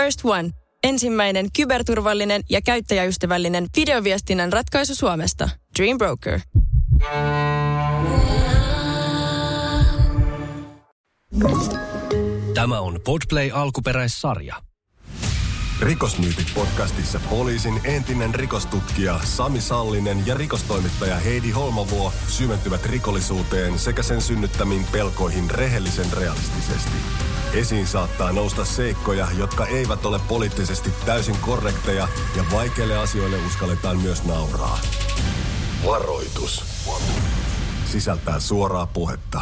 First One. Ensimmäinen kyberturvallinen ja käyttäjäystävällinen videoviestinnän ratkaisu Suomesta. Dream Broker. Tämä on Podplay alkuperäissarja. Rikosmyytit podcastissa poliisin entinen rikostutkija Sami Sallinen ja rikostoimittaja Heidi Holmavuo syventyvät rikollisuuteen sekä sen synnyttämiin pelkoihin rehellisen realistisesti. Esiin saattaa nousta seikkoja, jotka eivät ole poliittisesti täysin korrekteja ja vaikeille asioille uskalletaan myös nauraa. Varoitus. Sisältää suoraa puhetta.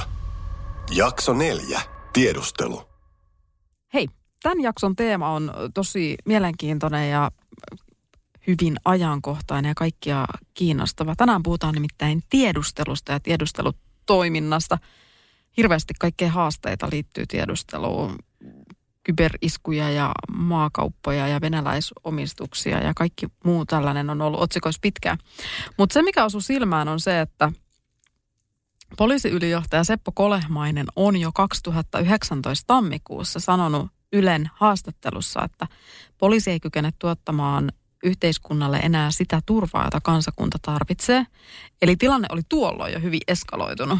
Jakso neljä. Tiedustelu. Hei, tämän jakson teema on tosi mielenkiintoinen ja hyvin ajankohtainen ja kaikkia kiinnostava. Tänään puhutaan nimittäin tiedustelusta ja tiedustelutoiminnasta. Hirveästi kaikkea haasteita liittyy tiedusteluun. Kyberiskuja ja maakauppoja ja venäläisomistuksia ja kaikki muu tällainen on ollut otsikoissa pitkään. Mutta se, mikä osuu silmään, on se, että poliisiylijohtaja Seppo Kolehmainen on jo 2019 tammikuussa sanonut Ylen haastattelussa, että poliisi ei kykene tuottamaan yhteiskunnalle enää sitä turvaa, jota kansakunta tarvitsee. Eli tilanne oli tuolloin jo hyvin eskaloitunut,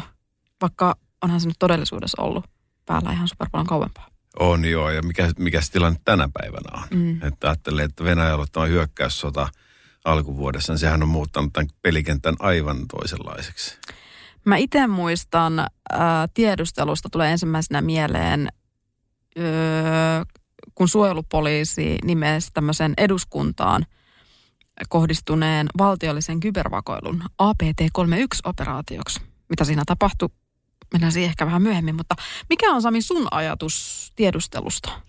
vaikka onhan se nyt todellisuudessa ollut päällä ihan super paljon kauempaa. On joo, ja mikä, mikä se tilanne tänä päivänä on. Mm. Että ajattelee, että Venäjä tämä hyökkäyssota alkuvuodessa, niin sehän on muuttanut tämän pelikentän aivan toisenlaiseksi. Mä itse muistan, ää, tiedustelusta tulee ensimmäisenä mieleen kun suojelupoliisi nimesi tämmöisen eduskuntaan kohdistuneen valtiollisen kybervakoilun APT-31-operaatioksi. Mitä siinä tapahtui, mennään siihen ehkä vähän myöhemmin, mutta mikä on Sami sun ajatus tiedustelusta?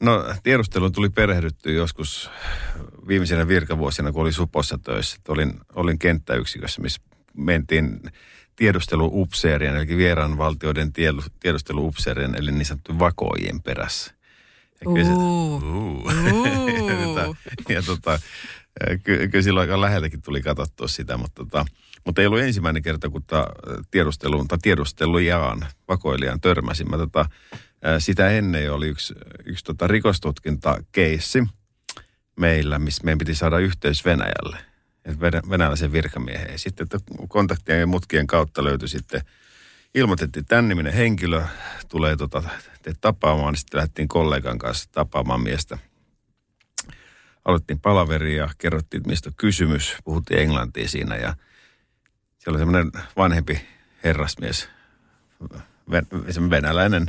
No tiedusteluun tuli perehdytty joskus viimeisenä virkavuosina, kun oli Supossa töissä. Olin, olin kenttäyksikössä, missä mentiin tiedusteluupseerien, eli vieraan valtioiden tiedusteluupseerien, eli niin sanottu vakoojien perässä. Ja kyllä, se, uh, uh. ja tota, kyllä, kyllä silloin aika läheltäkin tuli katsottua sitä, mutta, tota, mutta ei ollut ensimmäinen kerta, kun ta, tiedusteluun tai tiedustelujaan vakoilijaan törmäsin. Mä, tota, sitä ennen oli yksi, yksi tota rikostutkintakeissi meillä, missä meidän piti saada yhteys Venäjälle venäläisen virkamiehen. Ja sitten että kontaktien ja mutkien kautta löytyi sitten, ilmoitettiin tämän niminen henkilö tulee tota, te tapaamaan, sitten lähdettiin kollegan kanssa tapaamaan miestä. Aloittiin palaveri ja kerrottiin, mistä on kysymys. Puhuttiin englantia siinä ja siellä oli semmoinen vanhempi herrasmies, venäläinen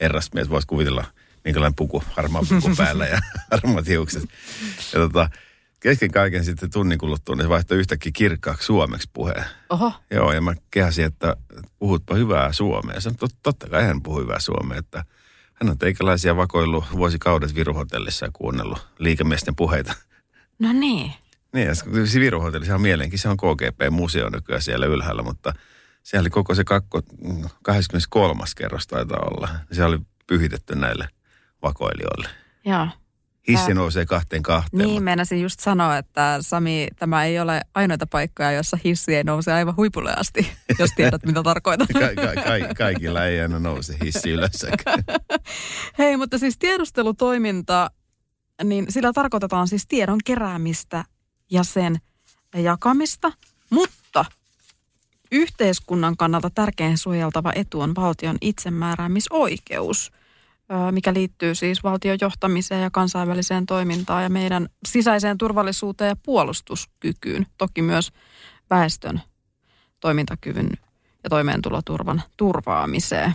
herrasmies, voisi kuvitella minkälainen puku, harmaa puku päällä ja harmaat hiukset. Ja tota, kesken kaiken sitten tunnin kuluttua, niin se vaihtoi yhtäkkiä kirkkaaksi suomeksi puheen. Oho. Joo, ja mä kehäsin, että puhutpa hyvää suomea. Sanoin, tot, totta kai hän puhuu hyvää suomea, että hän on teikäläisiä vakoillut vuosikaudet Viruhotellissa ja kuunnellut liikemiesten puheita. No niin. Niin, ja se Viruhotelli, on mielenkiin, se on KGP-museo nykyään siellä ylhäällä, mutta siellä oli koko se kakko, 23. kerros taitaa olla. Se oli pyhitetty näille vakoilijoille. Joo. Hissi nousee kahteen kahteen. Niin, mutta... meinasin just sanoa, että Sami, tämä ei ole ainoita paikkoja, jossa hissi ei nouse aivan huipulle asti, jos tiedät, mitä tarkoitan. Ka- ka- ka- kaikilla ei aina nouse hissi ylös. Hei, mutta siis tiedustelutoiminta, niin sillä tarkoitetaan siis tiedon keräämistä ja sen jakamista, mutta yhteiskunnan kannalta tärkein suojeltava etu on valtion itsemääräämisoikeus – mikä liittyy siis valtion johtamiseen ja kansainväliseen toimintaan ja meidän sisäiseen turvallisuuteen ja puolustuskykyyn. Toki myös väestön toimintakyvyn ja toimeentuloturvan turvaamiseen.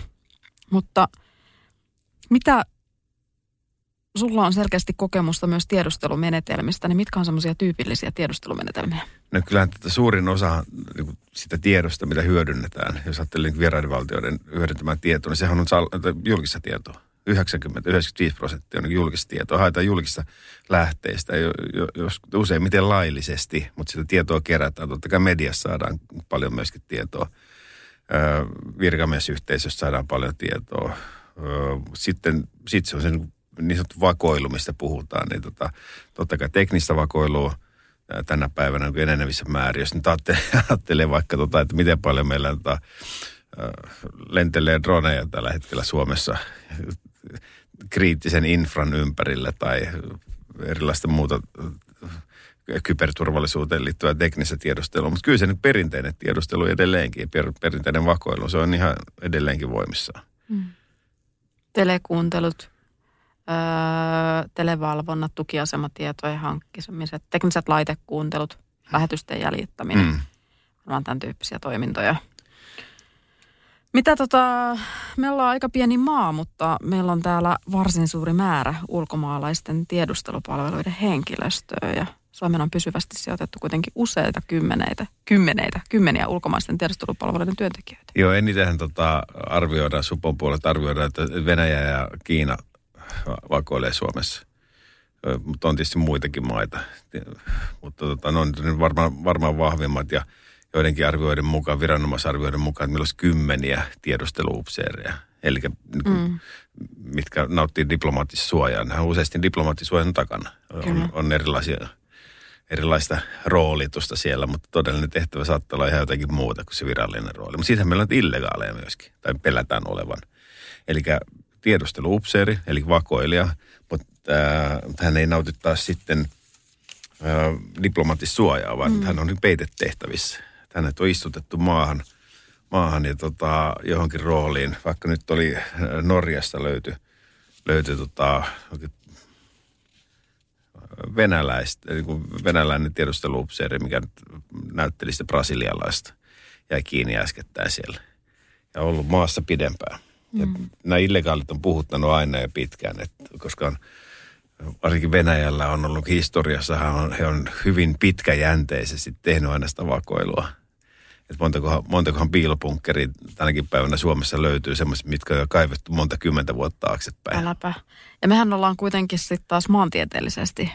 Mutta mitä sulla on selkeästi kokemusta myös tiedustelumenetelmistä, niin mitkä on semmoisia tyypillisiä tiedustelumenetelmiä? No kyllähän tätä suurin osa niin sitä tiedosta, mitä hyödynnetään, jos ajattelee niin vieraiden valtioiden hyödyntämään tietoa, niin sehän on julkista tietoa. 90-95 prosenttia on julkista tietoa. Haetaan julkista lähteistä, jos useimmiten laillisesti, mutta sitä tietoa kerätään. Totta kai mediassa saadaan paljon myöskin tietoa. Virkamiesyhteisössä saadaan paljon tietoa. Sitten sit se on sen niin sanottu vakoilu, mistä puhutaan. Niin tota, totta kai teknistä vakoilua tänä päivänä on enenevissä määrin. Jos nyt ajattelee, vaikka, tota, että miten paljon meillä tota, lentelee droneja tällä hetkellä Suomessa kriittisen infran ympärille tai erilaista muuta kyberturvallisuuteen liittyvää teknistä tiedustelua. Mutta kyllä se nyt perinteinen tiedustelu edelleenkin, per, perinteinen vakoilu, se on ihan edelleenkin voimissaan. Mm. Telekuuntelut, öö, televalvonnat, tukiasematietojen hankkimiset, tekniset laitekuuntelut, lähetysten jäljittäminen. Mm. Varmaan tämän tyyppisiä toimintoja. Mitä tota, me ollaan aika pieni maa, mutta meillä on täällä varsin suuri määrä ulkomaalaisten tiedustelupalveluiden henkilöstöä ja Suomen on pysyvästi sijoitettu kuitenkin useita kymmeneitä, kymmeneitä, kymmeniä ulkomaisten tiedustelupalveluiden työntekijöitä. Joo, eniten tota arvioidaan, supon puolelta arvioidaan, että Venäjä ja Kiina vakoilee Suomessa. Mutta on tietysti muitakin maita, mutta tota, ne on varmaan, varmaan vahvimmat ja joidenkin arvioiden mukaan, viranomaisarvioiden mukaan, että meillä olisi kymmeniä tiedusteluupseereja. Eli niin mm. mitkä nauttii diplomaattista suojaa. Nämä on useasti diplomaattisuojan takana. On, on erilaisia erilaista roolitusta siellä, mutta todellinen tehtävä saattaa olla ihan jotakin muuta kuin se virallinen rooli. Mutta siitähän meillä on illegaaleja myöskin, tai pelätään olevan. Eli tiedusteluupseeri, eli vakoilija, mutta äh, hän ei nauti taas sitten äh, diplomaattista suojaa, vaan mm. hän on peitetehtävissä. Hänet on istutettu maahan, maahan ja tota, johonkin rooliin, vaikka nyt oli äh, Norjasta löyty, löyty tota, venäläistä, niin kuin venäläinen tiedusteluupseeri, mikä näytteli sitä brasilialaista, jäi kiinni äskettäin siellä. Ja ollut maassa pidempään. Mm. Ja nämä illegaalit on puhuttanut aina ja pitkään, että koska on, varsinkin Venäjällä on ollut historiassa, he on, he on hyvin pitkäjänteisesti tehnyt aina sitä vakoilua. Että montakohan, montakohan piilopunkkeri tänäkin päivänä Suomessa löytyy semmoiset, mitkä on jo kaivettu monta kymmentä vuotta taaksepäin. Äläpä. Ja mehän ollaan kuitenkin sitten taas maantieteellisesti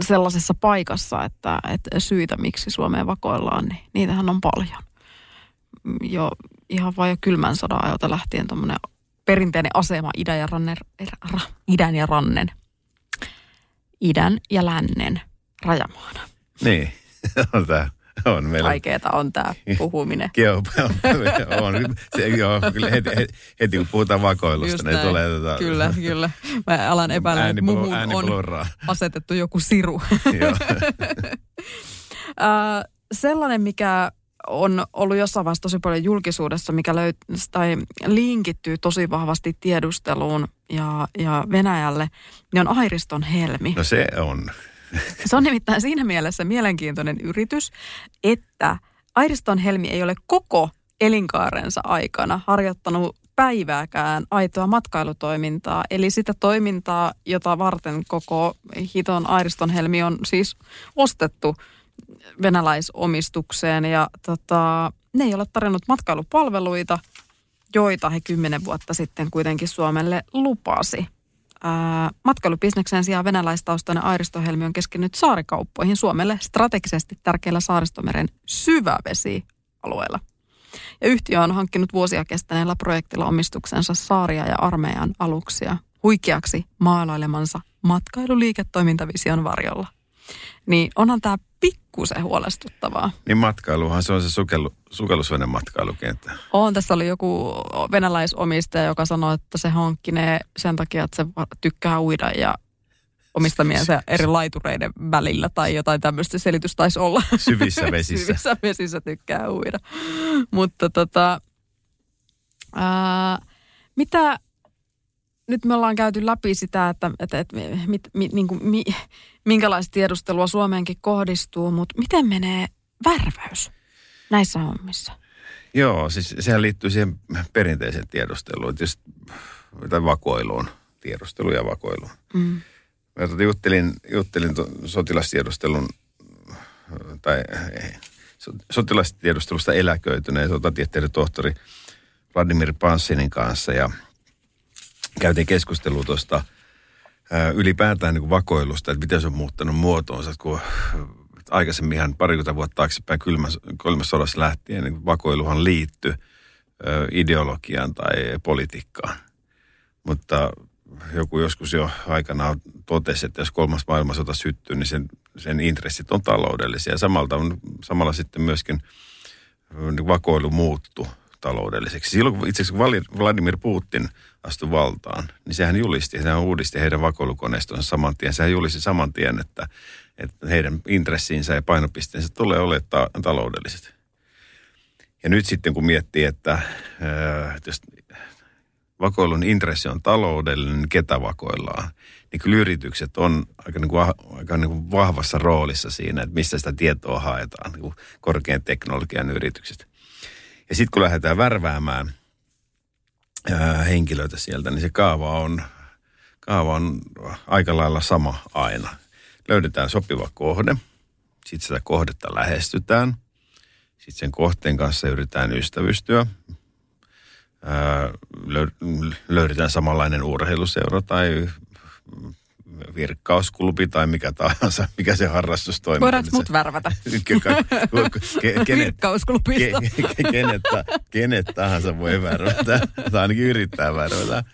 sellaisessa paikassa, että, että syitä, miksi Suomeen vakoillaan, niin niitähän on paljon. Jo ihan vain jo kylmän sodan ajalta lähtien tuommoinen perinteinen asema idän ja, rannen, ra, idän ja rannen, idän ja lännen rajamaana. Niin, on tämä on meillä. Vaikeeta on tämä puhuminen. Joo, on. Se, joo, kyllä heti, heti, heti kun puhutaan vakoilusta, niin tulee tota... Kyllä, kyllä. Mä alan epäillä, että muhun on asetettu joku siru. sellainen, mikä on ollut jossain vaiheessa tosi paljon julkisuudessa, mikä löyt- tai linkittyy tosi vahvasti tiedusteluun ja, ja Venäjälle, niin on Airiston helmi. No se on. Se on nimittäin siinä mielessä mielenkiintoinen yritys, että Airiston Helmi ei ole koko elinkaarensa aikana harjoittanut päivääkään aitoa matkailutoimintaa. Eli sitä toimintaa, jota varten koko hiton Airiston Helmi on siis ostettu venäläisomistukseen. Ja tota, ne ei ole tarjonnut matkailupalveluita, joita he kymmenen vuotta sitten kuitenkin Suomelle lupasi matkailubisneksen sijaan venäläistaustainen Airistohelmi on keskittynyt saarikauppoihin Suomelle strategisesti tärkeillä saaristomeren syvävesialueilla. Ja yhtiö on hankkinut vuosia kestäneellä projektilla omistuksensa saaria ja armeijan aluksia huikeaksi maalailemansa matkailuliiketoimintavision varjolla. Niin onhan tämä pikkusen huolestuttavaa. Niin matkailuhan se on se sukellu, sukellusvenen matkailukenttä. On, tässä oli joku venäläisomistaja, joka sanoi, että se hankkine sen takia, että se tykkää uida ja omistamiensa eri laitureiden välillä tai jotain tämmöistä selitys taisi olla. Syvissä vesissä. Syvissä vesissä tykkää uida. Mutta tota, ää, mitä nyt me ollaan käyty läpi sitä, että, että, että mit, mit, niin kuin, mi, minkälaista tiedustelua Suomeenkin kohdistuu, mutta miten menee värväys näissä hommissa? Joo, siis sehän liittyy siihen perinteiseen tiedusteluun, just, tai vakoiluun, tiedustelu ja vakoiluun. Mm. Mä tota juttelin, juttelin sotilastiedustelun, tai ei, sotilastiedustelusta eläköityneen sotatieteiden tohtori Vladimir Pansinin kanssa ja – käytiin keskustelua tuosta ylipäätään niin kuin vakoilusta, että miten se on muuttanut muotoonsa, kun aikaisemminhan parikymmentä vuotta taaksepäin kylmässä sodassa lähtien niin vakoiluhan liittyi ideologiaan tai politiikkaan. Mutta joku joskus jo aikanaan totesi, että jos kolmas maailmansota syttyy, niin sen, sen intressit on taloudellisia. Samalta on, samalla sitten myöskin vakoilu muuttu taloudelliseksi. Silloin kun itse asiassa Vladimir Putin astui valtaan, niin sehän julisti, sehän uudisti heidän vakoilukoneistonsa saman tien. Sehän julisti saman tien, että, että heidän intressiinsä ja painopisteensä tulee olemaan ta- taloudelliset. Ja nyt sitten kun miettii, että ää, että jos vakoilun intressi on taloudellinen, niin ketä vakoillaan? Niin kyllä yritykset on aika, niin kuin, aika niin kuin vahvassa roolissa siinä, että mistä sitä tietoa haetaan, niin kuin korkean teknologian yritykset. Ja sitten kun lähdetään värväämään ää, henkilöitä sieltä, niin se kaava on, kaava on aika lailla sama aina. Löydetään sopiva kohde, sitten sitä kohdetta lähestytään, sitten sen kohteen kanssa yritetään ystävystyä, ää, löy- löydetään samanlainen urheiluseura tai virkkausklubi tai mikä tahansa, mikä se harrastus toimii. Voidaanko mut värvätä? kenet, Virkkausklubista. ke- kenet, ta- kenet tahansa voi värvätä, tai ainakin yrittää värvätä.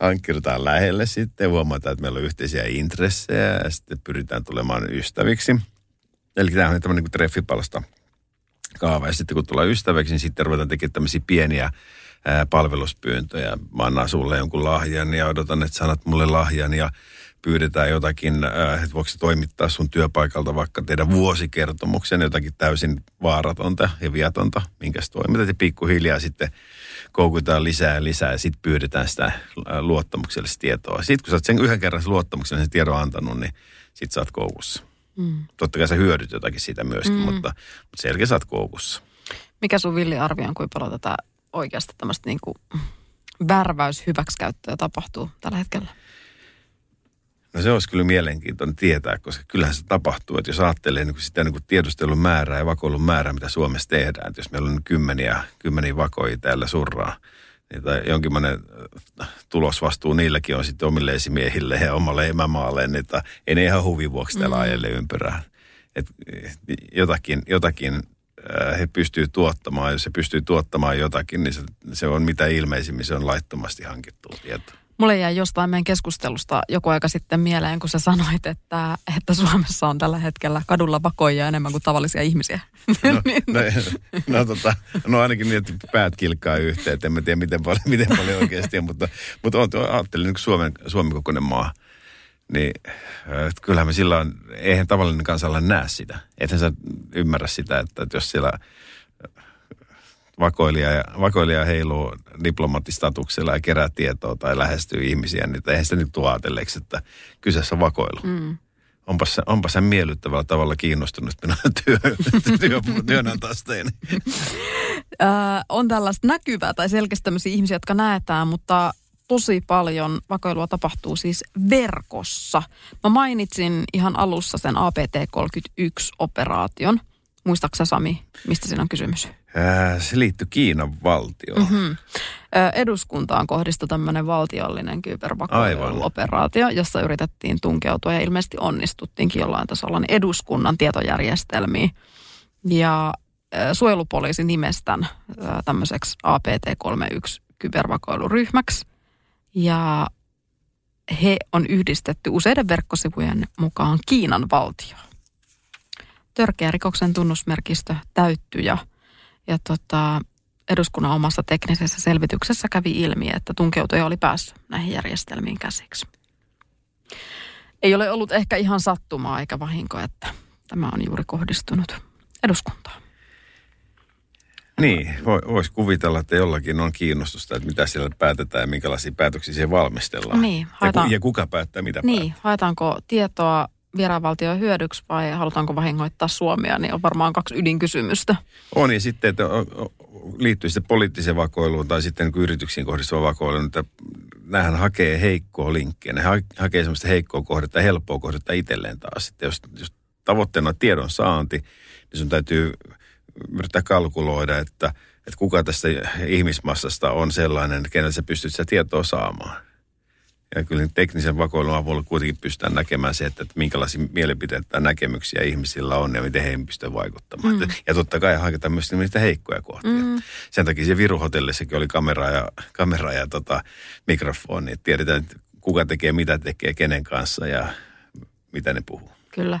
Hankkiudutaan lähelle sitten, huomataan, että meillä on yhteisiä intressejä ja sitten pyritään tulemaan ystäviksi. Eli tämä on tämmöinen niin treffipalsta kaava. Ja sitten kun tullaan ystäväksi, niin sitten ruvetaan tekemään tämmöisiä pieniä ää, palveluspyyntöjä. Mä annan sulle jonkun lahjan ja odotan, että sanat mulle lahjan ja pyydetään jotakin, ää, että voiko se toimittaa sun työpaikalta vaikka tehdä vuosikertomuksen, jotakin täysin vaaratonta ja viatonta, minkä sä toimitat. Ja pikkuhiljaa sitten koukutaan lisää ja lisää ja sitten pyydetään sitä ää, luottamuksellista tietoa. Sitten kun sä oot sen yhden kerran sen luottamuksellisen tiedon antanut, niin sitten sä oot koukussa. Mm. Totta kai sä hyödyt jotakin siitä myöskin, mm. mutta, mutta selkeä sä oot koukussa. Mikä sun villi arvio on, kuinka paljon tätä oikeasti tämmöistä niin kuin värväys hyväksikäyttöä tapahtuu tällä hetkellä? No se olisi kyllä mielenkiintoinen tietää, koska kyllähän se tapahtuu, että jos ajattelee niin kuin sitä niin kuin tiedustelun määrää ja vakoilun määrää, mitä Suomessa tehdään, että jos meillä on kymmeniä, kymmeniä vakoja täällä surraa, niin tai jonkinlainen äh, tulosvastuu niilläkin on sitten omille esimiehille ja omalle emämaalle, niin että ei ne ihan huvin vuoksi täällä mm. ajelle ympyrää. Et jotakin, jotakin äh, he pystyy tuottamaan, jos se pystyy tuottamaan jotakin, niin se, se on mitä ilmeisimmin, se on laittomasti hankittu tieto. Mulle jäi jostain meidän keskustelusta joku aika sitten mieleen, kun sä sanoit, että, että Suomessa on tällä hetkellä kadulla vakoja enemmän kuin tavallisia ihmisiä. No, no, no, tota, no ainakin niin, että päät kilkkaa yhteen, että en mä tiedä miten paljon, miten paljon oikeasti mutta, mutta on, ajattelin niin Suomen, Suomen kokoinen maa, niin että kyllähän me sillä on, eihän tavallinen kansalainen näe sitä. Ethän sä ymmärrä sitä, että, että jos siellä vakoilija, ja, vakoilija heiluu diplomaattistatuksella ja kerää tietoa tai lähestyy ihmisiä, niin eihän sitä nyt ajatelleeksi, että kyseessä on vakoilu. Mm. Onpas se, onpas se miellyttävällä tavalla kiinnostunut minä työ, työ, työnantasteeni. On tällaista näkyvää tai selkeästi tämmöisiä ihmisiä, jotka näetään, mutta tosi paljon vakoilua tapahtuu siis verkossa. Mä mainitsin ihan alussa sen APT-31-operaation. Muistaaksä Sami, mistä siinä on kysymys? Ää, se liittyy Kiinan valtioon. Mm-hmm. Eduskuntaan kohdistui tämmöinen valtiollinen kybervakoiluoperaatio, jossa yritettiin tunkeutua ja ilmeisesti onnistuttiinkin jollain tasolla niin eduskunnan tietojärjestelmiin. Ja suojelupoliisi nimestän tämmöiseksi APT-31 kybervakoiluryhmäksi. Ja he on yhdistetty useiden verkkosivujen mukaan Kiinan valtioon. Törkeä rikoksen tunnusmerkistö täyttyi ja, ja tota, eduskunnan omassa teknisessä selvityksessä kävi ilmi, että tunkeutuja oli päässyt näihin järjestelmiin käsiksi. Ei ole ollut ehkä ihan sattumaa eikä vahinko, että tämä on juuri kohdistunut eduskuntaan. Niin, voisi kuvitella, että jollakin on kiinnostusta, että mitä siellä päätetään ja minkälaisia päätöksiä siihen valmistellaan. Niin, haetaan, ja, ja kuka päättää mitä Niin, päättää. haetaanko tietoa vieraanvaltion hyödyksi vai halutaanko vahingoittaa Suomea, niin on varmaan kaksi ydinkysymystä. On ja sitten, että liittyy sitten poliittiseen vakoiluun tai sitten niin yrityksiin kohdistuva vakoiluun, että näähän hakee heikkoa linkkiä. Ne ha- hakee semmoista heikkoa kohdetta, helppoa kohdetta itselleen taas. Sitten jos, jos tavoitteena on tiedon saanti, niin sun täytyy yrittää kalkuloida, että, että kuka tästä ihmismassasta on sellainen, kenellä sä pystyt sitä tietoa saamaan. Ja kyllä teknisen vakoilun avulla kuitenkin pystytään näkemään se, että, että minkälaisia mielipiteitä tai näkemyksiä ihmisillä on ja miten heihin pystyy vaikuttamaan. Mm. Ja totta kai haketaan myös niitä heikkoja kohtia. Mm. Sen takia se Viruhotellissakin oli kamera ja, kamera ja tota, mikrofoni. Että tiedetään, että kuka tekee, mitä tekee, kenen kanssa ja mitä ne puhuu. Kyllä.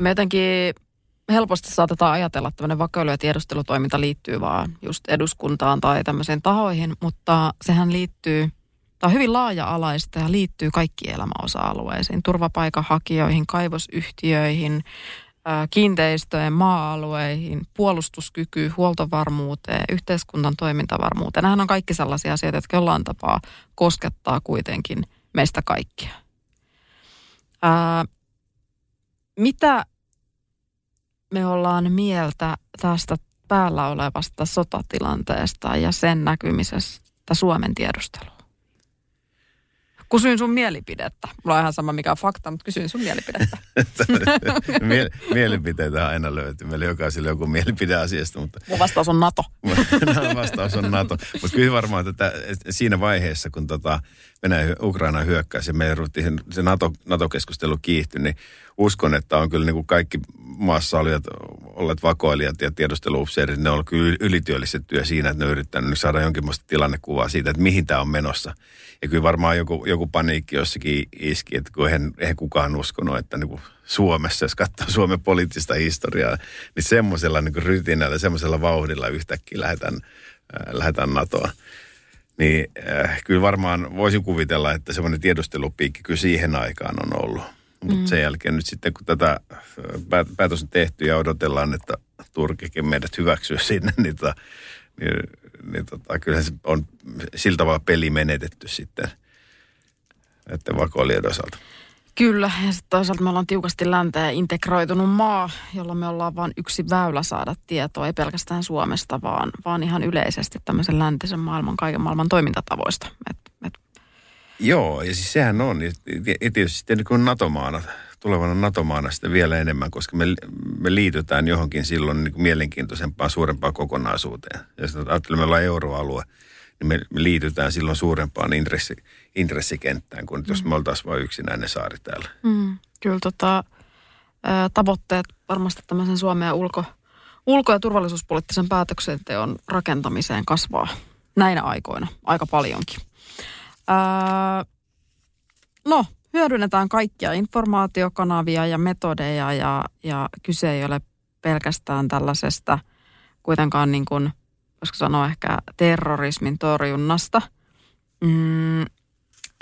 Me jotenkin helposti saatetaan ajatella, että vakoilu- ja tiedustelutoiminta liittyy vaan just eduskuntaan tai tämmöisiin tahoihin, mutta sehän liittyy, tämä on hyvin laaja-alaista ja liittyy kaikkiin elämäosa-alueisiin, turvapaikanhakijoihin, kaivosyhtiöihin, kiinteistöjen, maa-alueihin, puolustuskyky, huoltovarmuuteen, yhteiskunnan toimintavarmuuteen. Nämähän on kaikki sellaisia asioita, jotka jollain tapaa koskettaa kuitenkin meistä kaikkia. Ää, mitä me ollaan mieltä tästä päällä olevasta sotatilanteesta ja sen näkymisestä Suomen tiedusteluun? Kysyin sun mielipidettä. Mulla on ihan sama mikä on fakta, mutta kysyin sun mielipidettä. Mie- mielipiteitä aina löytyy. Meillä jokaisella joku mielipide asiasta, mutta Mun vastaus on NATO. No, vastaus on NATO. Mutta kyllä varmaan että siinä vaiheessa, kun tota Venäjä Ukraina hyökkäsi ja meidän ruvettiin se NATO, NATO-keskustelu kiihtyi, niin uskon, että on kyllä niin kuin kaikki maassa olijat, olleet vakoilijat ja tiedusteluupseerit, ne on kyllä ylityöllistettyjä siinä, että ne on yrittänyt saada jonkinlaista tilannekuvaa siitä, että mihin tämä on menossa. Ja kyllä varmaan joku, joku paniikki jossakin iski, että kun eihän, eihän kukaan uskonut, että niin kuin Suomessa, jos katsoo Suomen poliittista historiaa, niin semmoisella niin rytinällä, semmoisella vauhdilla yhtäkkiä lähdetään, äh, lähdetään NATOon. Niin äh, kyllä varmaan voisin kuvitella, että semmoinen tiedustelupiikki kyllä siihen aikaan on ollut. Mutta Mm. sen jälkeen nyt sitten, kun tätä äh, päät- päätös on tehty ja odotellaan, että Turkikin meidät hyväksyy sinne, niin, tota, niin, niin tota, kyllähän se on sillä tavalla peli menetetty sitten että vakoilijoiden osalta. Kyllä, ja sitten toisaalta me ollaan tiukasti länteen integroitunut maa, jolla me ollaan vain yksi väylä saada tietoa, ei pelkästään Suomesta, vaan, vaan ihan yleisesti tämmöisen läntisen maailman, kaiken maailman toimintatavoista. Et, et, Joo, ja siis sehän on. Ja tietysti sitten niin kuin NATO-maana, tulevana NATO-maana sitten vielä enemmän, koska me, me liitytään johonkin silloin niin kuin mielenkiintoisempaan, suurempaan kokonaisuuteen. Ja sitten ajattelemme, me ollaan euroalue, niin me, me liitytään silloin suurempaan intressi, intressikenttään, kuin jos me oltaisiin vain yksinäinen saari täällä. mm, kyllä tota, tavoitteet varmasti tämmöisen Suomen ja ulko, ulko- ja turvallisuuspoliittisen päätöksenteon rakentamiseen kasvaa näinä aikoina aika paljonkin. Ää, no, hyödynnetään kaikkia informaatiokanavia ja metodeja ja, ja kyse ei ole pelkästään tällaisesta kuitenkaan niin kuin, voisiko sanoa ehkä terrorismin torjunnasta. Mm,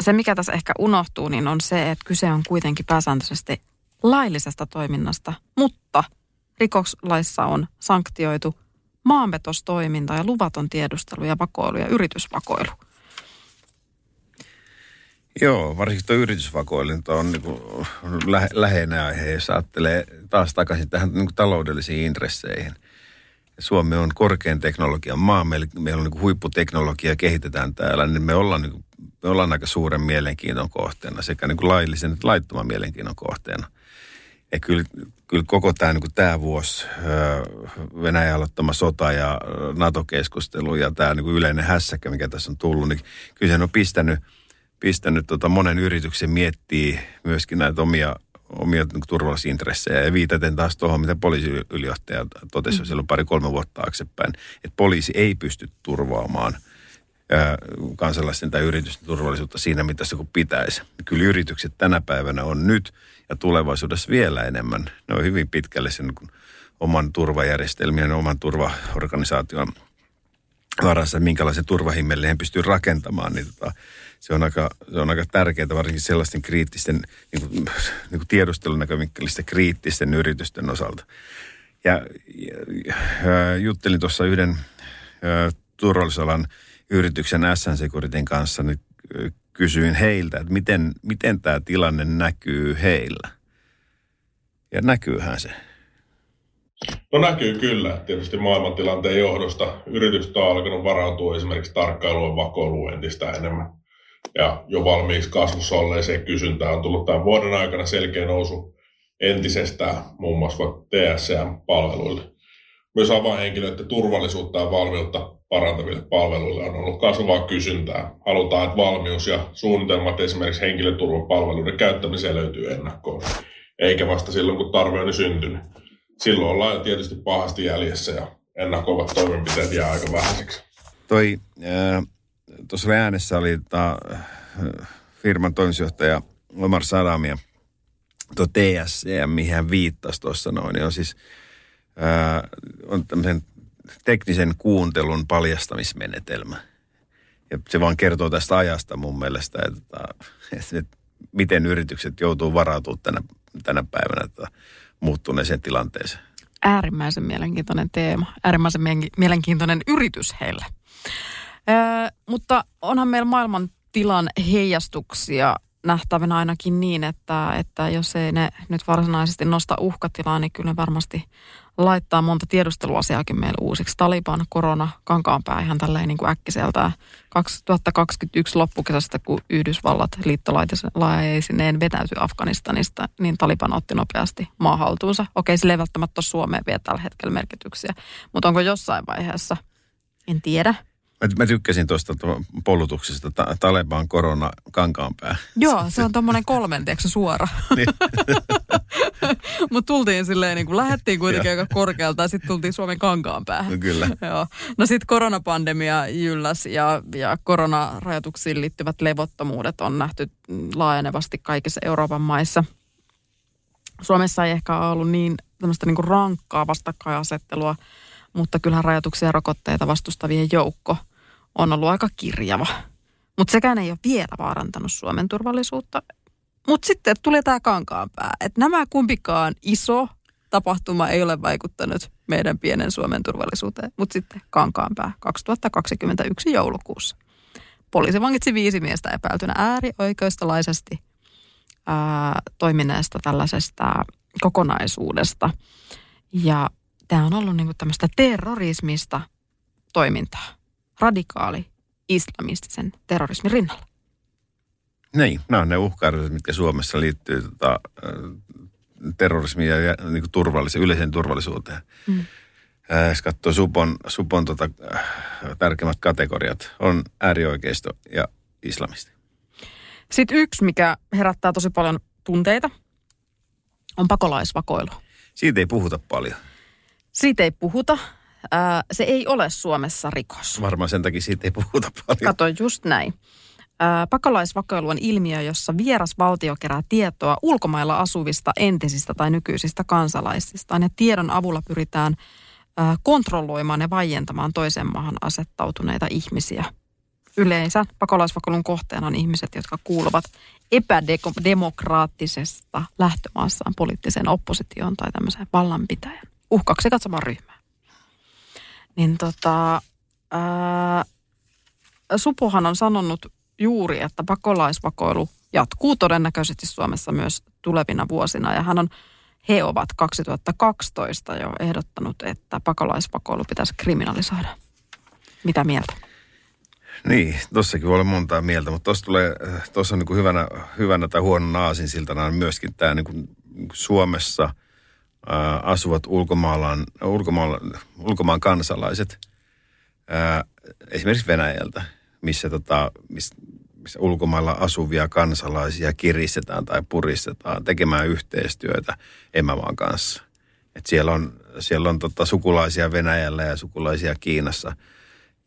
se, mikä tässä ehkä unohtuu, niin on se, että kyse on kuitenkin pääsääntöisesti laillisesta toiminnasta, mutta rikoslaissa on sanktioitu maanpetostoiminta ja luvaton tiedustelu ja vakoilu ja yritysvakoilu. Joo, varsinkin tuo yritysvakoilinta on niin lähe, läheinen aihe, jos ajattelee taas takaisin tähän niin taloudellisiin intresseihin. Suomi on korkean teknologian maa, meillä, meillä on niin huipputeknologia, kehitetään täällä, niin me ollaan, niin kuin, me ollaan aika suuren mielenkiinnon kohteena, sekä niin kuin laillisen että laittoman mielenkiinnon kohteena. Ja kyllä, kyllä koko tämä, niin kuin tämä vuosi, Venäjän aloittama sota ja NATO-keskustelu ja tämä niin kuin yleinen hässäkkä, mikä tässä on tullut, niin kyllä se on pistänyt, pistänyt tota monen yrityksen miettiä myöskin näitä omia, omia niin turvallisuusintressejä. Ja viitaten taas tuohon, mitä poliisiylijohtaja totesi mm. silloin pari-kolme vuotta taaksepäin, että poliisi ei pysty turvaamaan ää, kansalaisten tai yritysten turvallisuutta siinä mitassa kuin pitäisi. Kyllä yritykset tänä päivänä on nyt ja tulevaisuudessa vielä enemmän. Ne on hyvin pitkälle sen niin kuin oman turvajärjestelmien, oman turvaorganisaation varassa, minkälaisen turvahimmelin he pystyy rakentamaan, niin tota, se on aika, se on aika tärkeää varsinkin sellaisten kriittisten, niin kuin, niin kuin tiedustelunäkövinkkelistä kriittisten yritysten osalta. Ja, ja, ja juttelin tuossa yhden ja, turvallisuusalan yrityksen SN Securitin kanssa, niin kysyin heiltä, että miten, miten tämä tilanne näkyy heillä. Ja näkyyhän se. No näkyy kyllä. Tietysti maailmantilanteen johdosta yritykset on alkanut varautua esimerkiksi tarkkailuun vakoiluun entistä enemmän. Ja jo valmiiksi kasvussa olleeseen kysyntään on tullut tämän vuoden aikana selkeä nousu entisestään, muun muassa TSM-palveluille. Myös avainhenkilöiden turvallisuutta ja valmiutta parantaville palveluille on ollut kasvavaa kysyntää. Halutaan, että valmius ja suunnitelmat esimerkiksi henkilöturvan palveluiden käyttämiseen löytyy ennakkoon, eikä vasta silloin, kun tarve on syntynyt. Silloin ollaan jo tietysti pahasti jäljessä ja ennakoivat toimenpiteet jää aika vähäiseksi. Toi, äh, tuossa äänessä oli ta, äh, firman toimitusjohtaja Omar Sadamia, tuo TSCM, mihin hän viittasi tuossa noin, niin on siis äh, on tämmöisen teknisen kuuntelun paljastamismenetelmä. Ja se vaan kertoo tästä ajasta mun mielestä, että, että miten yritykset joutuu varautumaan tänä, tänä päivänä että muuttuneeseen tilanteeseen. Äärimmäisen mielenkiintoinen teema, äärimmäisen mielenkiintoinen yritys heille. Mutta onhan meillä maailman tilan heijastuksia nähtävänä ainakin niin, että, että jos ei ne nyt varsinaisesti nosta uhkatilaa, niin kyllä ne varmasti laittaa monta tiedusteluasiaakin meille uusiksi. Taliban, korona, kankaanpää ihan tälleen niin kuin äkkiseltä 2021 loppukesästä, kun Yhdysvallat liittolaisineen vetäytyi Afganistanista, niin Taliban otti nopeasti maahaltuunsa. Okei, sille ei välttämättä ole Suomeen vielä tällä hetkellä merkityksiä, mutta onko jossain vaiheessa, en tiedä, Mä, mä tykkäsin tuosta polutuksesta, ta, Taleban korona kankaanpää. Joo, se on tuommoinen kolmen, tiedätkö, suora. Niin. Mutta tultiin silleen, niin kuin lähdettiin kuitenkin aika korkealta ja sitten tultiin Suomen kankaan päähän. No kyllä. Joo. No sitten koronapandemia jylläs ja, ja koronarajoituksiin liittyvät levottomuudet on nähty laajenevasti kaikissa Euroopan maissa. Suomessa ei ehkä ollut niin tämmöistä niin rankkaa vastakkainasettelua, mutta kyllähän rajoituksia ja rokotteita vastustavien joukko – on ollut aika kirjava. Mutta sekään ei ole vielä vaarantanut Suomen turvallisuutta. Mutta sitten tuli tämä kankaanpää, että nämä kumpikaan iso tapahtuma ei ole vaikuttanut meidän pienen Suomen turvallisuuteen, mutta sitten kankaanpää 2021 joulukuussa. Poliisi vangitsi viisi miestä epäiltynä äärioikeistolaisesti ää, toimineesta tällaisesta kokonaisuudesta. Ja tämä on ollut niinku tämmöistä terrorismista toimintaa radikaali islamistisen terrorismin rinnalla. Niin, nämä on ne uhkailut, mitkä Suomessa liittyy tota, terrorismiin ja, ja niin kuin yleiseen turvallisuuteen. Mm. Äh, jos katsoo Supon, Supon tota, äh, tärkeimmät kategoriat, on äärioikeisto ja islamisti. Sitten yksi, mikä herättää tosi paljon tunteita, on pakolaisvakoilu. Siitä ei puhuta paljon. Siitä ei puhuta se ei ole Suomessa rikos. Varmaan sen takia siitä ei puhuta paljon. Kato, just näin. pakolaisvakoilu on ilmiö, jossa vieras valtio kerää tietoa ulkomailla asuvista entisistä tai nykyisistä kansalaisista. Ja tiedon avulla pyritään kontrolloimaan ja vaientamaan toisen maahan asettautuneita ihmisiä. Yleensä pakolaisvakoilun kohteena on ihmiset, jotka kuuluvat epädemokraattisesta lähtömaassaan poliittiseen oppositioon tai tämmöiseen vallanpitäjän uhkaksi katsomaan ryhmään niin tota, ää, Supohan on sanonut juuri, että pakolaisvakoilu jatkuu todennäköisesti Suomessa myös tulevina vuosina. Ja hän on, he ovat 2012 jo ehdottanut, että pakolaisvakoilu pitäisi kriminalisoida. Mitä mieltä? Niin, tossakin voi olla montaa mieltä, mutta tuossa tulee, tuossa on niin hyvänä, hyvänä tai huonona aasinsiltana myöskin tämä niin kuin Suomessa – ää, asuvat ulkomaalaan, ulkomaala, ulkomaan kansalaiset, ää, esimerkiksi Venäjältä, missä, tota, missä, missä ulkomailla asuvia kansalaisia kiristetään tai puristetaan tekemään yhteistyötä emämaan kanssa. Et siellä on, siellä on tota, sukulaisia Venäjällä ja sukulaisia Kiinassa.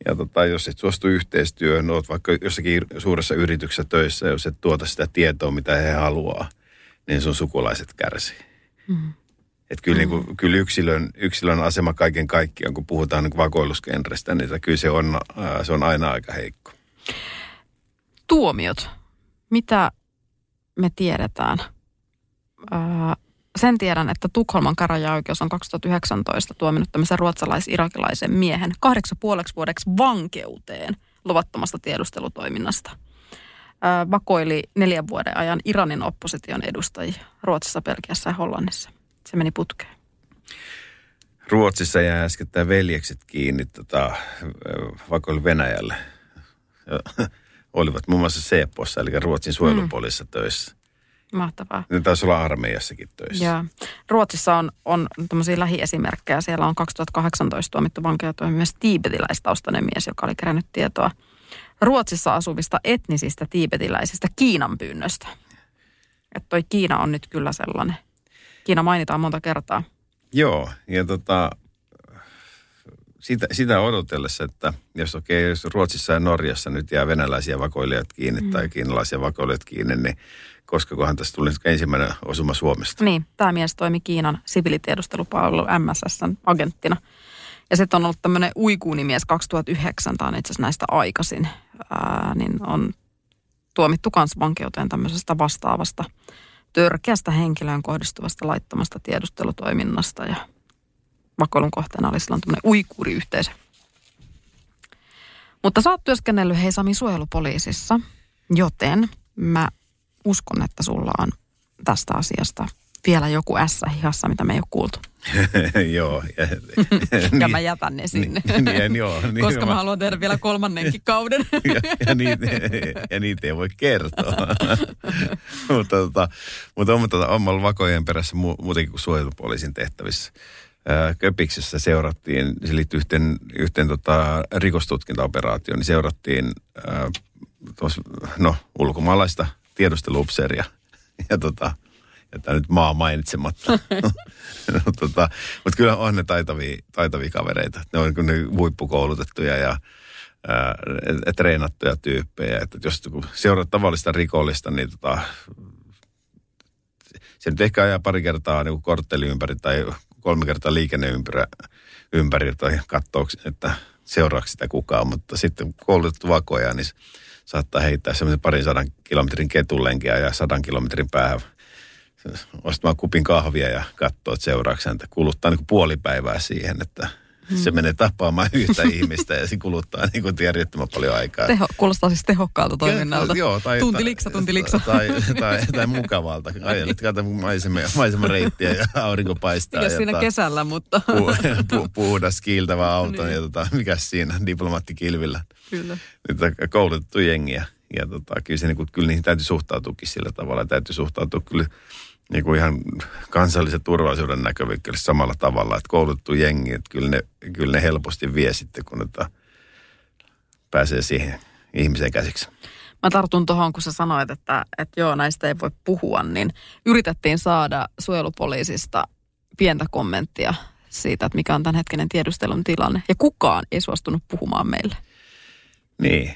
Ja tota, jos et suostu yhteistyöhön, oot vaikka jossakin suuressa yrityksessä töissä, jos et tuota sitä tietoa, mitä he haluaa, niin sun sukulaiset kärsii. Mm. Että kyllä, mm. niin kuin, kyllä yksilön, yksilön asema kaiken kaikkiaan, kun puhutaan niin vakoiluskenrestä, niin kyllä se on, se on aina aika heikko. Tuomiot. Mitä me tiedetään? sen tiedän, että Tukholman käräjäoikeus on 2019 tuominut tämmöisen ruotsalais-irakilaisen miehen kahdeksan puoleksi vuodeksi vankeuteen luvattomasta tiedustelutoiminnasta. vakoili neljän vuoden ajan Iranin opposition edustajia Ruotsissa, Belgiassa ja Hollannissa. Se meni putkeen. Ruotsissa jää äsken veljekset kiinni tota, vakoili Venäjälle. Olivat muun muassa Seepossa, eli Ruotsin suojelupoliisissa mm. töissä. Mahtavaa. Ne taisi olla armeijassakin töissä. Joo. Ruotsissa on, on tämmöisiä lähiesimerkkejä. Siellä on 2018 tuomittu vankeuteen myös tiibetiläistaustainen mies, joka oli kerännyt tietoa Ruotsissa asuvista etnisistä tiibetiläisistä Kiinan pyynnöstä. Että toi Kiina on nyt kyllä sellainen. Kiina mainitaan monta kertaa. Joo, ja tota, sitä, sitä odotellessa, että jos okei, okay, jos Ruotsissa ja Norjassa nyt jää venäläisiä vakoilijat kiinni mm. tai kiinalaisia vakoilijat kiinni, niin koska kohan tästä tuli ensimmäinen osuma Suomesta. Niin, tämä mies toimi Kiinan sivilitiedustelupalvelu MSSn agenttina. Ja sitten on ollut tämmöinen uikuunimies 2009, tämä on itse asiassa näistä aikaisin, ää, niin on tuomittu kans vankeuteen tämmöisestä vastaavasta törkeästä henkilöön kohdistuvasta laittomasta tiedustelutoiminnasta. Ja vakoilun kohteena oli silloin tämmöinen uikuuriyhteisö. Mutta sä oot työskennellyt Heisami suojelupoliisissa, joten mä uskon, että sulla on tästä asiasta vielä joku ässä hihassa, mitä me ei ole kuultu. joo. Ja, ja mä jätän ne sinne. niin, joo, niin, Koska mä haluan tehdä vielä kolmannenkin kauden. ja, ja, niitä, ja niitä ei voi kertoa. mutta, tota, mutta on, tota, on ollut vakojen perässä mu, muutenkin kuin suojelupoliisin tehtävissä. Köpiksessä seurattiin, se liittyy yhteen, yhteen tota, rikostutkintaoperaatioon, niin seurattiin äh, tos, no, ulkomaalaista tiedusteluupseeria. Ja tota, tämä nyt maa mainitsematta. no, tota, mutta kyllä on ne taitavia, taitavia kavereita. Ne on ne huippukoulutettuja ja ää, treenattuja tyyppejä. Että jos seuraa tavallista rikollista, niin tota, se nyt ehkä ajaa pari kertaa niin kortteli ympäri tai kolme kertaa liikenneympyrä ympäri tai katsoo, että seuraako sitä kukaan. Mutta sitten koulutettu vakoja, niin saattaa heittää semmoisen parin sadan kilometrin ketullenkin ja sadan kilometrin päähän ostamaan kupin kahvia ja katsoa, että seuraavaksi häntä kuluttaa niin puoli päivää siihen, että se hmm. menee tapaamaan yhtä ihmistä ja se kuluttaa niin kuin järjettömän paljon aikaa. Teho, kuulostaa siis tehokkaalta toiminnalta. Joo, tai, tunti liksa, tunti liksa. Tai, tai, tai, tai mukavalta. Ajelet, kato maisema, maisemareittiä ja aurinko paistaa. Mikä siinä ta, kesällä, mutta... Pu, pu, puhdas kiiltävä auto niin. ja tota, mikä siinä diplomaattikilvillä. Kyllä. Nyt koulutettu jengiä. Ja tota, kyllä, se, niin kuin, kyllä niihin täytyy suhtautuakin sillä tavalla. Täytyy suhtautua kyllä niin kuin ihan kansallisen turvallisuuden näkövinkkelistä samalla tavalla, että koulutettu jengi, että kyllä ne, kyllä ne helposti vie sitten, kun että pääsee siihen ihmiseen käsiksi. Mä tartun tuohon, kun sä sanoit, että, että joo, näistä ei voi puhua, niin yritettiin saada suojelupoliisista pientä kommenttia siitä, että mikä on tämän hetkinen tiedustelun tilanne. Ja kukaan ei suostunut puhumaan meille. Niin,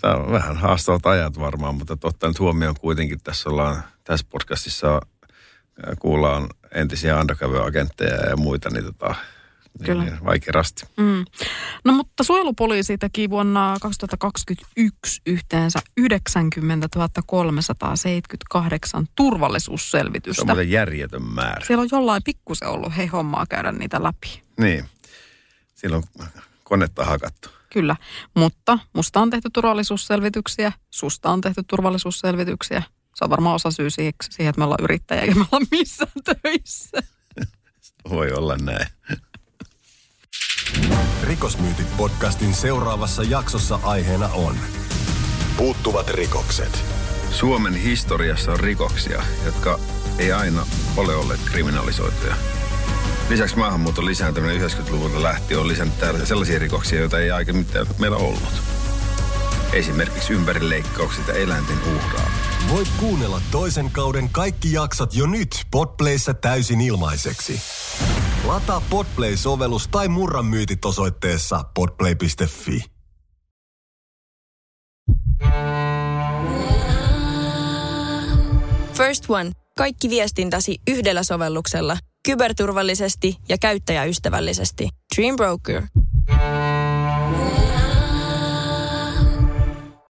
tämä on vähän haastavat ajat varmaan, mutta totta nyt huomioon kuitenkin tässä ollaan, tässä podcastissa kuullaan entisiä undercover-agentteja ja muita, niin, tota, niin Kyllä. niin vaikea rasti. Mm. No mutta suojelupoliisi teki vuonna 2021 yhteensä 90 378 turvallisuusselvitystä. Se on muuten järjetön määrä. Siellä on jollain pikkusen ollut hei hommaa käydä niitä läpi. Niin, silloin konetta hakattu. Kyllä, mutta musta on tehty turvallisuusselvityksiä, susta on tehty turvallisuusselvityksiä, se on varmaan osa syy siihen, että me ollaan yrittäjiä eikä me olla missään töissä. Voi olla näin. Rikosmyytit podcastin seuraavassa jaksossa aiheena on Puuttuvat rikokset. Suomen historiassa on rikoksia, jotka ei aina ole olleet kriminalisoituja. Lisäksi maahanmuuton lisääntyminen 90-luvulta lähtien on lisännyt sellaisia rikoksia, joita ei aikaisemmin meillä ollut. Esimerkiksi ympärileikkaukset ja eläinten uhraaminen. Voit kuunnella toisen kauden kaikki jaksot jo nyt Podplayssä täysin ilmaiseksi. Lataa Podplay-sovellus tai murra myytit osoitteessa podplay.fi. First One. Kaikki viestintäsi yhdellä sovelluksella – kyberturvallisesti ja käyttäjäystävällisesti. Dream Broker.